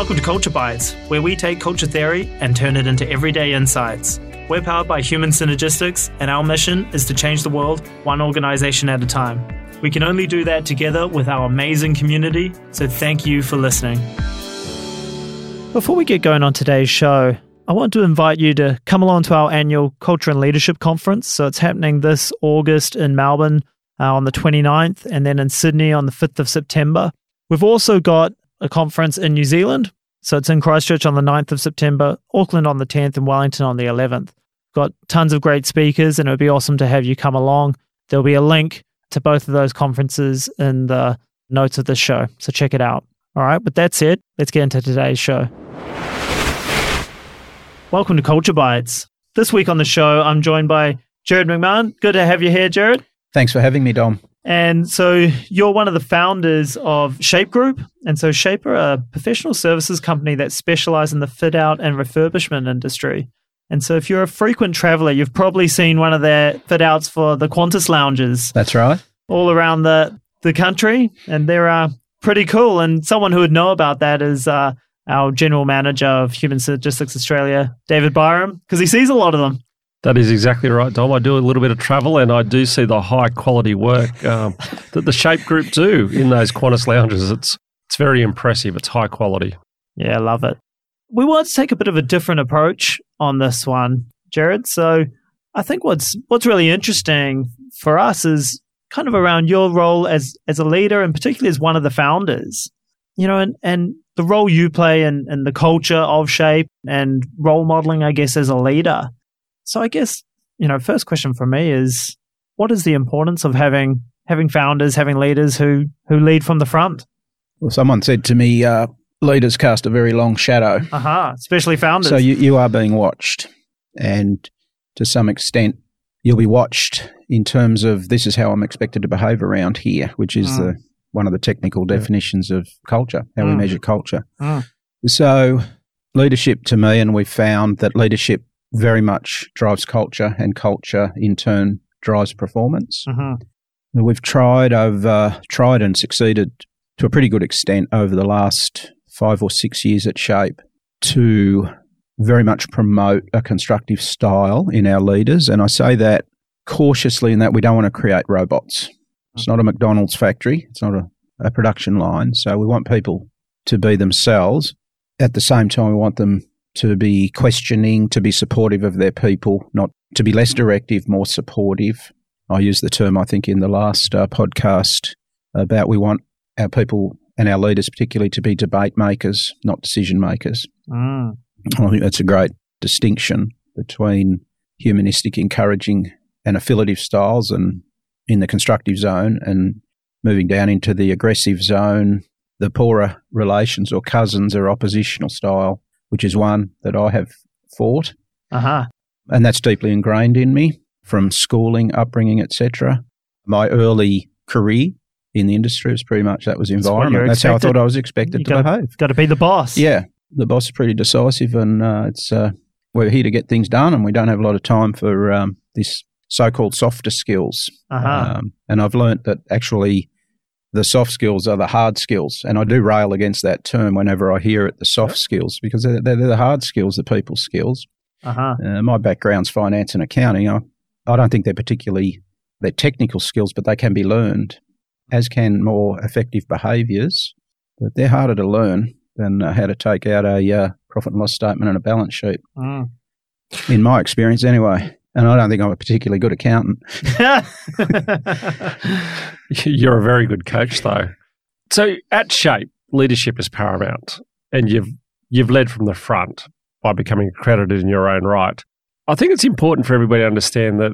Welcome to Culture Bites, where we take culture theory and turn it into everyday insights. We're powered by Human Synergistics, and our mission is to change the world one organization at a time. We can only do that together with our amazing community, so thank you for listening. Before we get going on today's show, I want to invite you to come along to our annual Culture and Leadership Conference. So it's happening this August in Melbourne uh, on the 29th and then in Sydney on the 5th of September. We've also got a conference in New Zealand. So it's in Christchurch on the 9th of September, Auckland on the 10th, and Wellington on the 11th. Got tons of great speakers, and it would be awesome to have you come along. There'll be a link to both of those conferences in the notes of this show. So check it out. All right, but that's it. Let's get into today's show. Welcome to Culture Bites. This week on the show, I'm joined by Jared McMahon. Good to have you here, Jared. Thanks for having me, Dom. And so you're one of the founders of Shape Group. And so Shape are a professional services company that specialize in the fit out and refurbishment industry. And so if you're a frequent traveler, you've probably seen one of their fit outs for the Qantas lounges. That's right. All around the, the country. And they're uh, pretty cool. And someone who would know about that is uh, our general manager of Human Synergistics Australia, David Byram, because he sees a lot of them. That is exactly right, Dom. I do a little bit of travel and I do see the high quality work um, that the Shape Group do in those Qantas lounges. It's it's very impressive. It's high quality. Yeah, I love it. We want to take a bit of a different approach on this one, Jared. So I think what's what's really interesting for us is kind of around your role as as a leader and particularly as one of the founders. You know, and, and the role you play in, in the culture of shape and role modeling, I guess, as a leader. So I guess, you know, first question for me is what is the importance of having having founders, having leaders who who lead from the front? Well, someone said to me, uh, leaders cast a very long shadow. Aha, uh-huh, especially founders. So you, you are being watched. And to some extent, you'll be watched in terms of this is how I'm expected to behave around here, which is mm. the one of the technical definitions of culture, how mm. we measure culture. Mm. So leadership to me, and we've found that leadership very much drives culture, and culture in turn drives performance. Mm-hmm. We've tried over tried and succeeded to a pretty good extent over the last five or six years at Shape to very much promote a constructive style in our leaders, and I say that cautiously in that we don't want to create robots. It's not a McDonald's factory. It's not a, a production line. So we want people to be themselves. At the same time, we want them to be questioning, to be supportive of their people, not to be less directive, more supportive. I used the term, I think, in the last uh, podcast about we want our people and our leaders, particularly, to be debate makers, not decision makers. Mm. I think that's a great distinction between humanistic, encouraging, and affiliative styles, and in the constructive zone, and moving down into the aggressive zone, the poorer relations or cousins or oppositional style which is one that I have fought. Uh-huh. And that's deeply ingrained in me from schooling, upbringing, etc. My early career in the industry was pretty much that was environment. That's, that's how I thought I was expected you to gotta, behave. Got to be the boss. Yeah, the boss is pretty decisive, and uh, it's uh, we're here to get things done, and we don't have a lot of time for um, this so-called softer skills. Uh-huh. Um, and I've learnt that actually the soft skills are the hard skills. And I do rail against that term whenever I hear it, the soft skills, because they're, they're, the hard skills, the people skills. Uh-huh. Uh, my background's finance and accounting. I, I don't think they're particularly they're technical skills, but they can be learned, as can more effective behaviours. But they're harder to learn than uh, how to take out a uh, profit and loss statement and a balance sheet. Mm. In my experience, anyway. And I don't think I'm a particularly good accountant. You're a very good coach, though. So at Shape, leadership is paramount, and you've you've led from the front by becoming accredited in your own right. I think it's important for everybody to understand that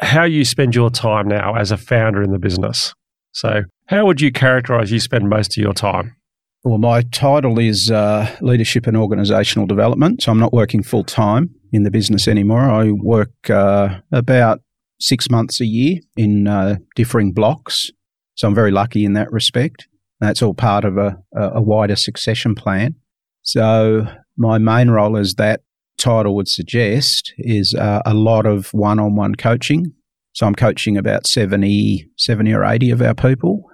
how you spend your time now as a founder in the business. So, how would you characterize you spend most of your time? Well, my title is uh, Leadership and Organisational Development, so I'm not working full time in the business anymore. I work uh, about six months a year in uh, differing blocks. So I'm very lucky in that respect. That's all part of a, a wider succession plan. So my main role, as that title would suggest, is uh, a lot of one-on-one coaching. So I'm coaching about 70, 70 or 80 of our people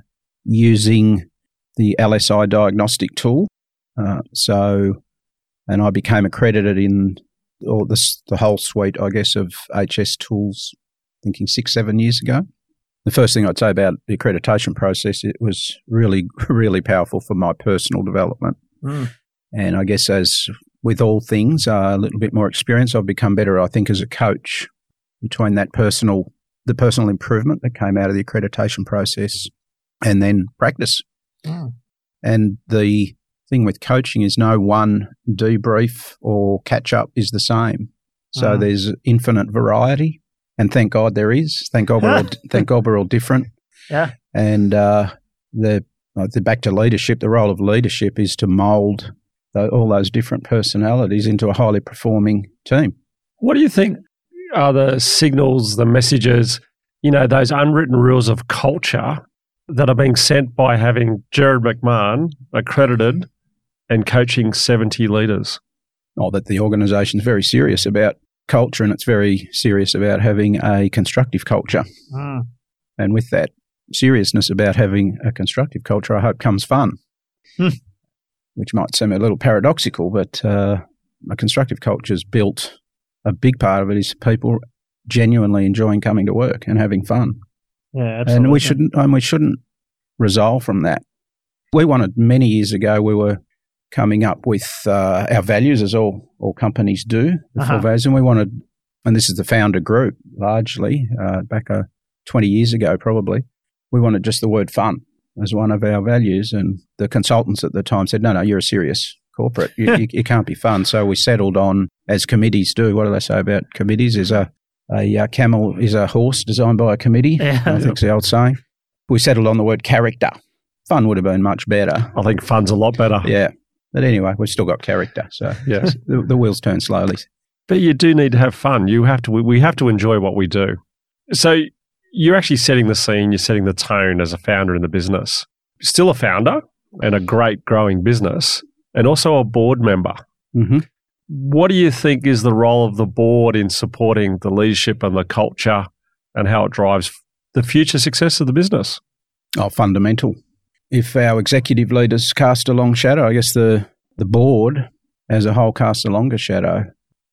using the LSI diagnostic tool Uh, so, and I became accredited in this, the whole suite, I guess, of HS tools, thinking six, seven years ago. The first thing I'd say about the accreditation process, it was really, really powerful for my personal development. Mm. And I guess as with all things, uh, a little bit more experience, I've become better, I think, as a coach between that personal, the personal improvement that came out of the accreditation process and then practice. Mm. And the thing with coaching is no one debrief or catch up is the same. So Mm. there's infinite variety, and thank God there is. Thank God we're all, thank God we're all different. Yeah. And uh, the the back to leadership. The role of leadership is to mould all those different personalities into a highly performing team. What do you think are the signals, the messages, you know, those unwritten rules of culture that are being sent by having Jared McMahon accredited and coaching 70 leaders? Oh, that the organisation's very serious about culture and it's very serious about having a constructive culture. Mm. And with that seriousness about having a constructive culture, I hope comes fun, Hmm. which might seem a little paradoxical, but uh, a constructive culture is built. A big part of it is people genuinely enjoying coming to work and having fun, Yeah, absolutely. and we shouldn't and we shouldn't resolve from that. We wanted many years ago. We were coming up with uh, our values, as all all companies do, the Uh-huh. four values, and we wanted. And this is the founder group largely uh, back uh, 20 years ago, probably. We wanted just the word fun as one of our values. And the consultants at the time said, no, no, you're a serious corporate. You, you, you can't be fun. So we settled on, as committees do, what do they say about committees? Is a, a uh, camel is a horse designed by a committee. Yeah. I think it's the old saying. We settled on the word character. Fun would have been much better. I think fun's a lot better. Yeah. But anyway, we've still got character. So Yes. the, the wheels turn slowly. But you do need to have fun. You have to. We- have to enjoy what we do. So you're actually setting the scene. You're setting the tone as a founder in the business. Still a founder and a great growing business, and also a board member. hmm What do you think is the role of the board in supporting the leadership and the culture, and how it drives the future success of the business? Oh, fundamental. If our executive leaders cast a long shadow, I guess the, the board as a whole casts a longer shadow.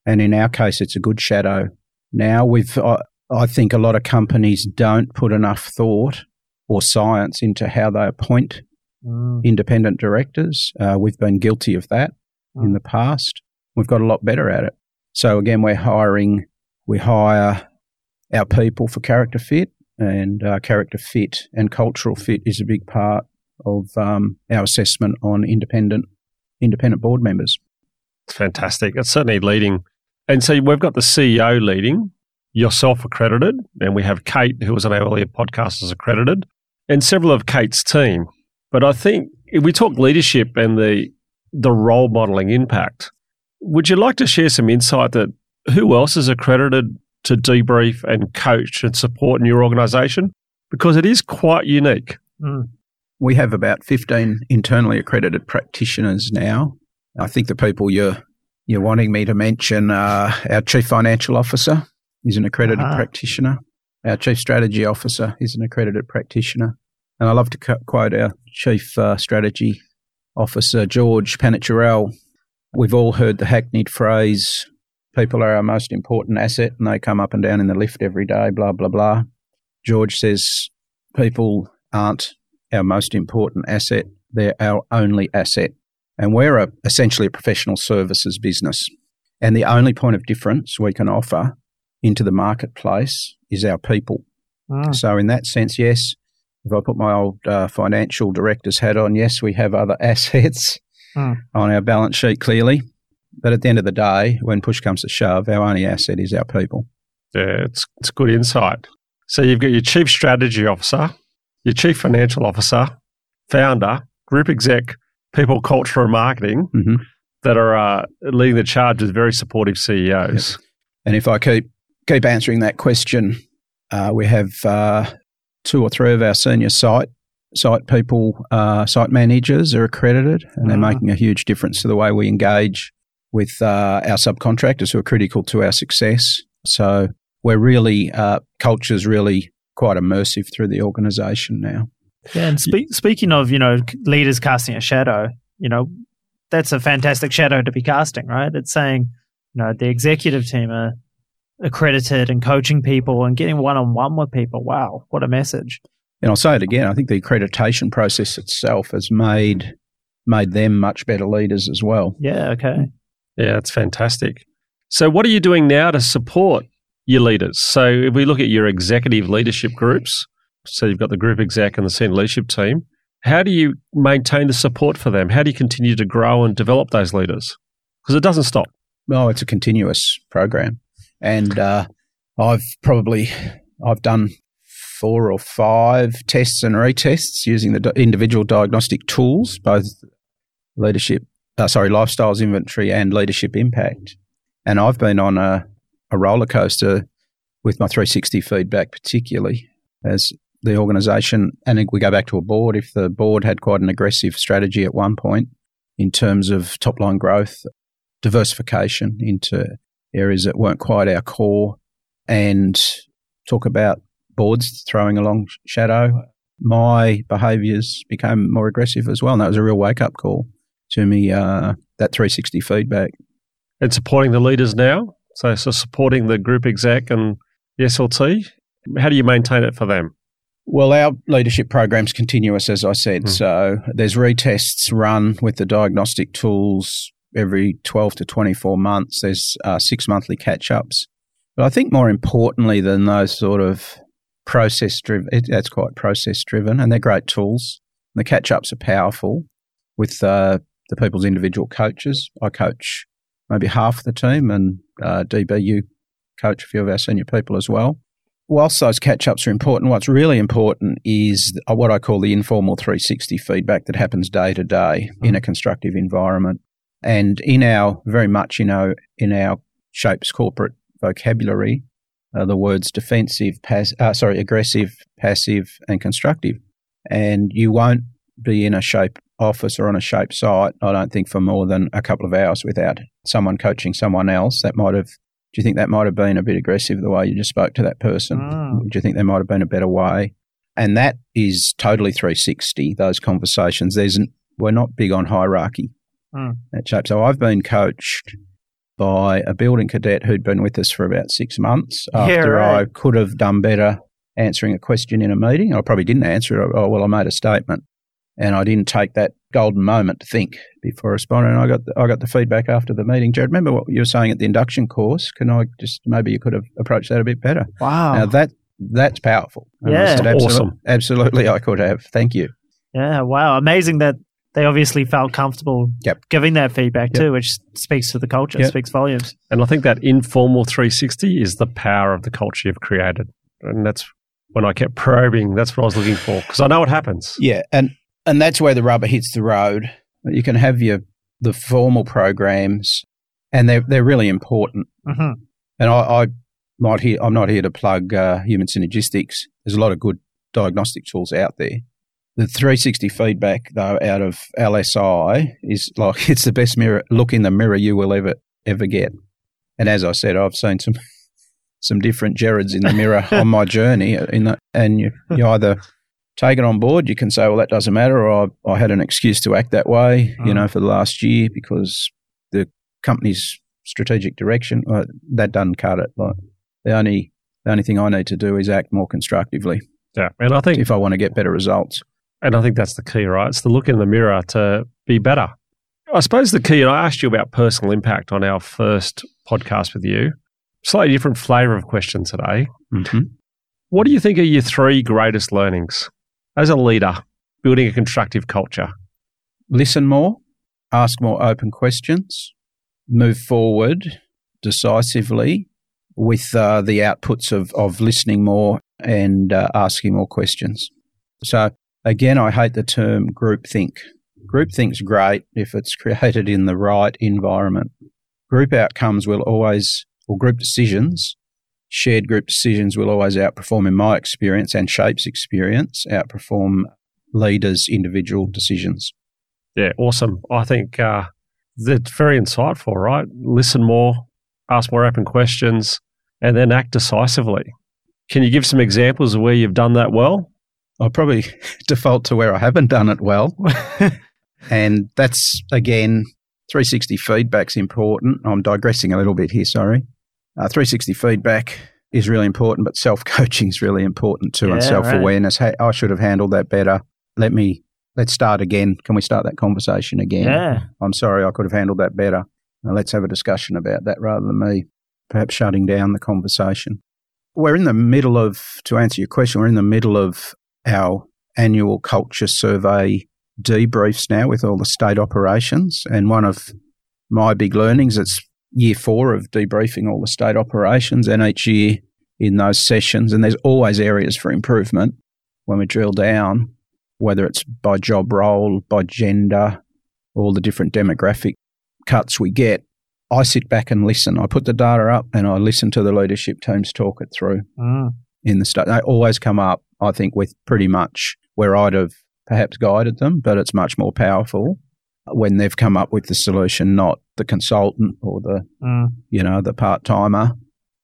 And in our case, it's a good shadow. Now we've, I, I think a lot of companies don't put enough thought or science into how they appoint Mm. independent directors. Uh, we've been guilty of that in the past. We've got a lot better at it. So again, we're hiring, we hire our people for character fit, and uh, character fit and cultural fit is a big part of um, our assessment on independent independent board members. It's fantastic. It's certainly leading. And so we've got the CEO leading, yourself accredited, and we have Kate, who was on our earlier podcast, as accredited, and several of Kate's team. But I think if we talk leadership and the the role modeling impact, would you like to share some insight that who else is accredited to debrief and coach and support in your organisation? Because it is quite unique. Mm. We have about 15 internally accredited practitioners now. I think the people you're, you're wanting me to mention are our Chief Financial Officer is an accredited Ah. practitioner. Our Chief Strategy Officer is an accredited practitioner. And I love to quote our Chief uh, Strategy Officer, George Panicherel. We've all heard the hackneyed phrase, people are our most important asset and they come up and down in the lift every day, blah, blah, blah. George says people aren't our most important asset, they're our only asset. And we're a, essentially a professional services business. And the only point of difference we can offer into the marketplace is our people. Mm. So, in that sense, yes, if I put my old uh, financial director's hat on, yes, we have other assets Hmm. on our balance sheet, clearly. But at the end of the day, when push comes to shove, our only asset is our people. Yeah, it's it's good insight. So you've got your chief strategy officer, your chief financial officer, founder, group exec, people, culture, and marketing Mhm. that are uh, leading the charge as very supportive CEOs. And if I keep keep answering that question, uh, we have uh, two or three of our senior site site people, uh, site managers are accredited, and they're Ah. making a huge difference to the way we engage with uh, our subcontractors who are critical to our success. So we're really uh, culture's really quite immersive through the organisation now. Yeah, and spe- speaking of, you know, leaders casting a shadow, you know, that's a fantastic shadow to be casting, right? It's saying, you know, the executive team are accredited and coaching people and getting one on one with people. Wow, what a message! And I'll say it again. I think the accreditation process itself has made made them much better leaders as well. Yeah. Okay. Yeah, it's fantastic. So, what are you doing now to support your leaders? So, if we look at your executive leadership groups, so you've got the group exec and the senior leadership team, how do you maintain the support for them? How do you continue to grow and develop those leaders? Because it doesn't stop. No, it's a continuous program, and uh, I've probably I've done four or five tests and retests using the individual diagnostic tools, both leadership, uh, sorry, lifestyles inventory and leadership impact. And I've been on a, a roller coaster with my 360 feedback, particularly as the organisation, and we go back to a board. If the board had quite an aggressive strategy at one point in terms of top line growth, diversification into areas that weren't quite our core, and talk about boards throwing a long shadow, my behaviours became more aggressive as well. And that was a real wake up call to me, uh, that 360 feedback. And supporting the leaders now? So, so supporting the group exec and the SLT, how do you maintain it for them? Well, our leadership program's continuous, as I said. Mm. So there's retests run with the diagnostic tools every 12 to 24 months. There's uh, six monthly catch ups. But I think more importantly than those sort of process driven, that's quite process driven, and they're great tools. The catch ups are powerful with uh, the people's individual coaches. I coach maybe half the team, and uh, DBU coach a few of our senior people as well. Whilst those catch ups are important, what's really important is what I call the informal 360 feedback that happens day to day in a constructive environment. And in our, very much, you know, in our Shapes corporate vocabulary, uh, the words defensive, pass, uh, sorry, aggressive, passive, and constructive. And you won't be in a shape office or on a shape site, I don't think, for more than a couple of hours without someone coaching someone else. That might have, do you think that might have been a bit aggressive the way you just spoke to that person? Mm. Do you think there might have been a better way? And that is totally 360, those conversations. There's, we're not big on hierarchy mm. at shape. So I've been coached by a building cadet who'd been with us for about six months after yeah, right. I could have done better answering a question in a meeting. I probably didn't answer it. Oh, well, I made a statement and I didn't take that golden moment to think before responding. And I got the, I got the feedback after the meeting. Jared, remember what you were saying at the induction course? Can I just maybe you could have approached that a bit better? Wow, now that that's powerful. Yeah, absolutely, awesome. Absolutely, I could have. Thank you. Yeah, wow, amazing that they obviously felt comfortable yep. giving that feedback yep. too, which speaks to the culture, yep. speaks volumes. And I think that informal 360 is the power of the culture you've created. And that's when I kept probing, that's what I was looking for because I know what happens. Yeah. And, and that's where the rubber hits the road. You can have your the formal programs and they're, they're really important. Mm-hmm. And I, I might here, I'm not here to plug uh, human synergistics. There's a lot of good diagnostic tools out there. The 360 feedback, though, out of LSI is like it's the best mirror look in the mirror you will ever ever get. And as I said, I've seen some some different Jareds in the mirror on my journey. In the, and you, you either take it on board, you can say, well, that doesn't matter, or I, I had an excuse to act that way, Mm. you know, for the last year because the company's strategic direction uh, that doesn't cut it. Like the only the only thing I need to do is act more constructively Yeah. And I think if I want to get better results. And I think that's the key, right? It's the look in the mirror to be better. I suppose the key, and I asked you about personal impact on our first podcast with you, slightly different flavour of question today. Mm-hmm. What do you think are your three greatest learnings as a leader building a constructive culture? Listen more, ask more open questions, move forward decisively with uh, the outputs of, of listening more and uh, asking more questions. So, again, I hate the term groupthink. Groupthink's great if it's created in the right environment. Group outcomes will always, or group decisions, shared group decisions will always outperform, in my experience and Shape's experience, outperform leaders' individual decisions. Yeah, awesome. I think uh, that's very insightful, right? Listen more, ask more open questions, and then act decisively. Can you give some examples of where you've done that well? I'll probably default to where I haven't done it well. and that's, again, 360 feedback's important. I'm digressing a little bit here, sorry. Uh, 360 feedback is really important, but self coaching is really important too, Yeah, and self awareness. Hey, I should have handled that better. Let me, let's start again. Can we start that conversation again? Yeah. I'm sorry, I could have handled that better. Now let's have a discussion about that rather than me perhaps shutting down the conversation. We're in the middle of, to answer your question, we're in the middle of our annual culture survey debriefs now with all the state operations. And one of my big learnings, it's year four of debriefing all the state operations. And each year in those sessions, and there's always areas for improvement when we drill down, whether it's by job role, by gender, all the different demographic cuts we get. I sit back and listen. I put the data up and I listen to the leadership teams talk it through Mm. in the state. They always come up, I think, with pretty much where I'd have perhaps guided them, but it's much more powerful when they've come up with the solution, not the consultant or the Mm. you know the part timer,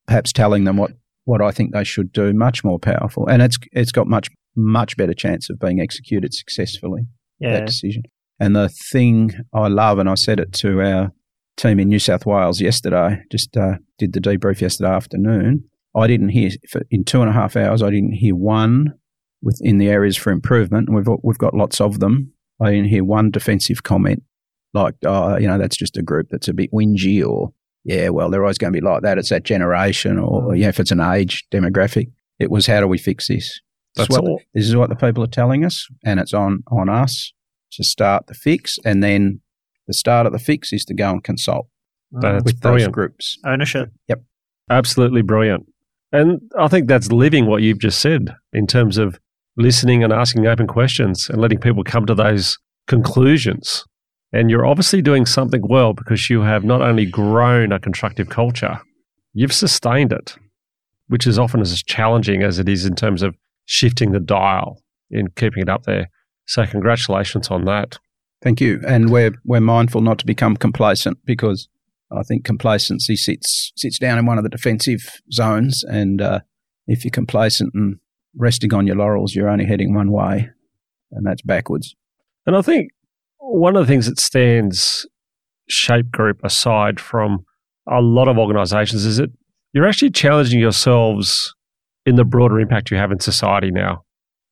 perhaps telling them what what I think they should do. Much more powerful, and it's it's got much much better chance of being executed successfully Yeah. that decision. And the thing I love, and I said it to our team in New South Wales yesterday, just uh, did the debrief yesterday afternoon. I didn't hear, for, in two and a half hours, I didn't hear one within the areas for improvement, and we've, we've got lots of them. I didn't hear one defensive comment like, oh, you know, that's just a group that's a bit whingy or, yeah, well, they're always going to be like that. It's that generation or, mm. yeah, if it's an age demographic. It was, how do we fix this? This That's is what, all. this is what the people are telling us, and it's on, on us to start the fix. And then the start of the fix is to go and consult That's with brilliant. those groups. Ownership. Yep. Absolutely brilliant. And I think that's living what you've just said in terms of listening and asking open questions and letting people come to those conclusions. And you're obviously doing something well because you have not only grown a constructive culture, you've sustained it, which is often as challenging as it is in terms of shifting the dial in keeping it up there. So, congratulations on that. Thank you. And we're we're mindful not to become complacent because I think complacency sits sits down in one of the defensive zones. And uh, if you're complacent and resting on your laurels, you're only heading one way, and that's backwards. And I think one of the things that stands Shape Group aside from a lot of organizations is that you're actually challenging yourselves in the broader impact you have in society now.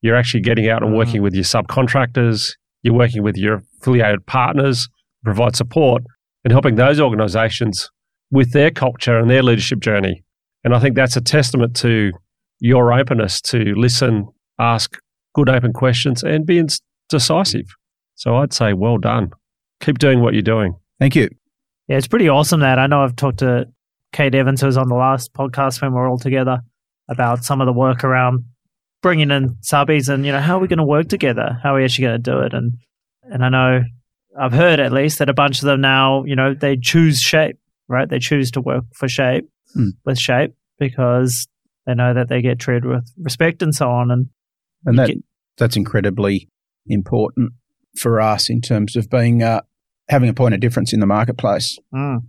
You're actually getting out and Mm. working with your subcontractors, you're working with your affiliated partners, provide support, and helping those organizations with their culture and their leadership journey. And I think that's a testament to your openness to listen, ask good open questions, and be ins- decisive. So I'd say well done. Keep doing what you're doing. Thank you. Yeah, it's pretty awesome that. I know I've talked to Kate Evans, who was on the last podcast when we are all together, about some of the work around bringing in subbies and, you know, how are we going to work together? How are we actually going to do it? And, and I know I've heard at least that a bunch of them now, you know, they choose shape, right? They choose to work for shape Hmm. with shape because they know that they get treated with respect and so on. And, And that get- that's incredibly important for us in terms of being uh, having a point of difference in the marketplace. Mm.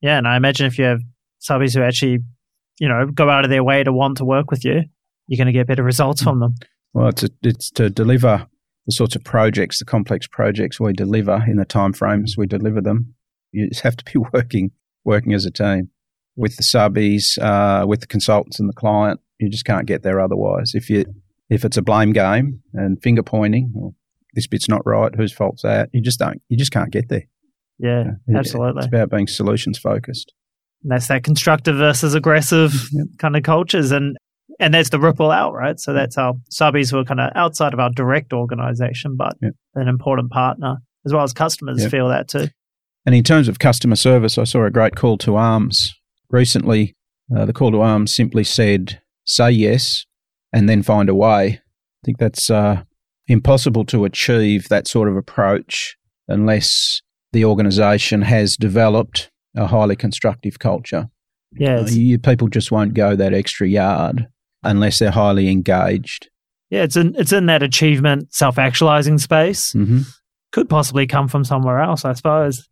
Yeah, and I imagine if you have subbies who actually, you know, go out of their way to want to work with you, you're going to get better results from them. Well, it's a, it's to deliver the sorts of projects, the complex projects we deliver in the timeframes we deliver them. You just have to be working working as a team with the subbies, uh, with the consultants and the client. You just can't get there otherwise. If you if it's a blame game and finger pointing, or this bit's not right, whose fault's that? You just don't. You just can't get there. Yeah, It- absolutely. It's about being solutions focused. And that's that constructive versus aggressive Yep. kind of cultures, and and that's the ripple out, right? So that's our subbies who are kind of outside of our direct organization, but Yep. an important partner, as well as customers Yep. feel that too. And in terms of customer service, I saw a great call to arms recently. Uh, the call to arms simply said, say yes and then find a way. I think that's uh, impossible to achieve that sort of approach unless the organisation has developed a highly constructive culture. Yeah, Uh, you, people just won't go that extra yard unless they're highly engaged. yeah, it's in it's in that achievement, self actualizing space. hmm Could possibly come from somewhere else, I suppose,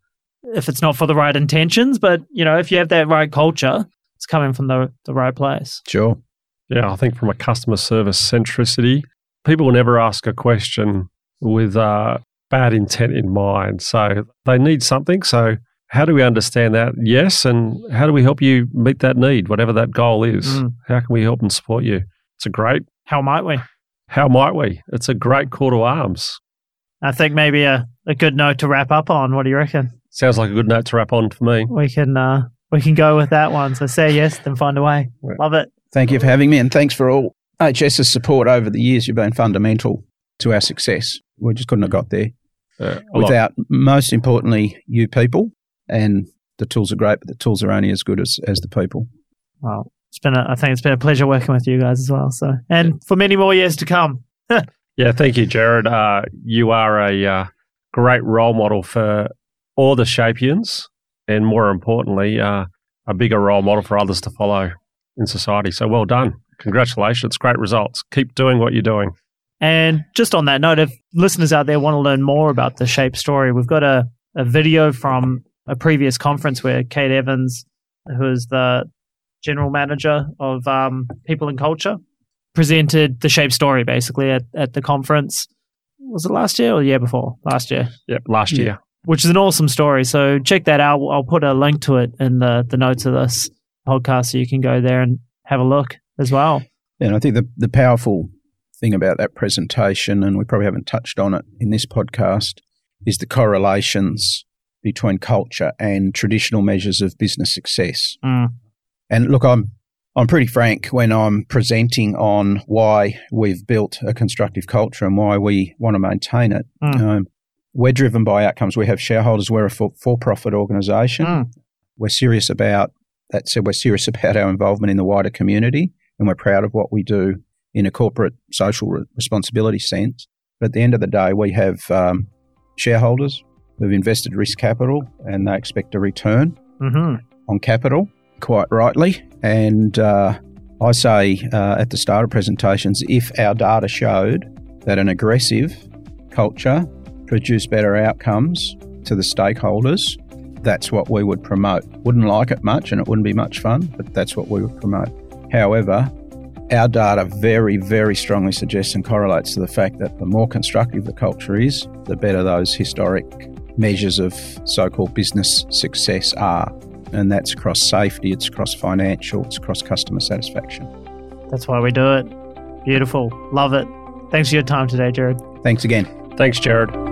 if it's not for the right intentions. But you know, if you have that right culture, it's coming from the the right place. Sure. Yeah, I think from a customer service centricity, people will never ask a question with uh, bad intent in mind. So they need something. So how do we understand that? Yes. And how do we help you meet that need, whatever that goal is? Mm. How can we help and support you? It's a great, How might we? how might we? It's a great call to arms. I think maybe a, a good note to wrap up on. What do you reckon? Sounds like a good note to wrap on for me. We can uh, we can go with that one. So say yes, then find a way. Right. Love it. Thank you for having me, and thanks for all HS's support over the years. You've been fundamental to our success. We just couldn't have got there Uh, a lot. without, most importantly, you people. And the tools are great, but the tools are only as good as, as the people. Well, it's been a, I think it's been a pleasure working with you guys as well. So and for many more years to come. Yeah, thank you, Jared. Uh, you are a uh, great role model for all the Shapians, and more importantly, uh, a bigger role model for others to follow in society. So well done. Congratulations. Great results. Keep doing what you're doing. And just on that note, if listeners out there want to learn more about the Shape story, we've got a, a video from a previous conference where Kate Evans, who is the general manager of um, People and Culture, presented the Shape story basically at, at the conference. Was it last year or the year before? Last year, Yep, last Yeah. year. which is an awesome story. So check that out. I'll put a link to it in the, the notes of this podcast so you can go there and have a look as well. And I think the, the powerful thing about that presentation, and we probably haven't touched on it in this podcast, is the correlations between culture and traditional measures of business success. Mm. And look, I'm I'm pretty frank when I'm presenting on why we've built a constructive culture and why we want to maintain it. Mm. Um, we're driven by outcomes. We have shareholders. We're a for- for-profit organisation. Mm. We're serious about that. Said, we're serious about our involvement in the wider community, and we're proud of what we do in a corporate social re- responsibility sense. But at the end of the day, we have um, shareholders who've invested risk capital, and they expect a return hmm on capital, quite rightly. And uh, I say uh, at the start of presentations, if our data showed that an aggressive culture produced better outcomes to the stakeholders, that's what we would promote. Wouldn't like it much and it wouldn't be much fun, but that's what we would promote. However, our data very, very strongly suggests and correlates to the fact that the more constructive the culture is, the better those historic measures of so called business success are and that's across safety, it's across financial, it's across customer satisfaction. That's why we do it. Beautiful. Love it. Thanks for your time today, Jared. Thanks again. Thanks, Jared.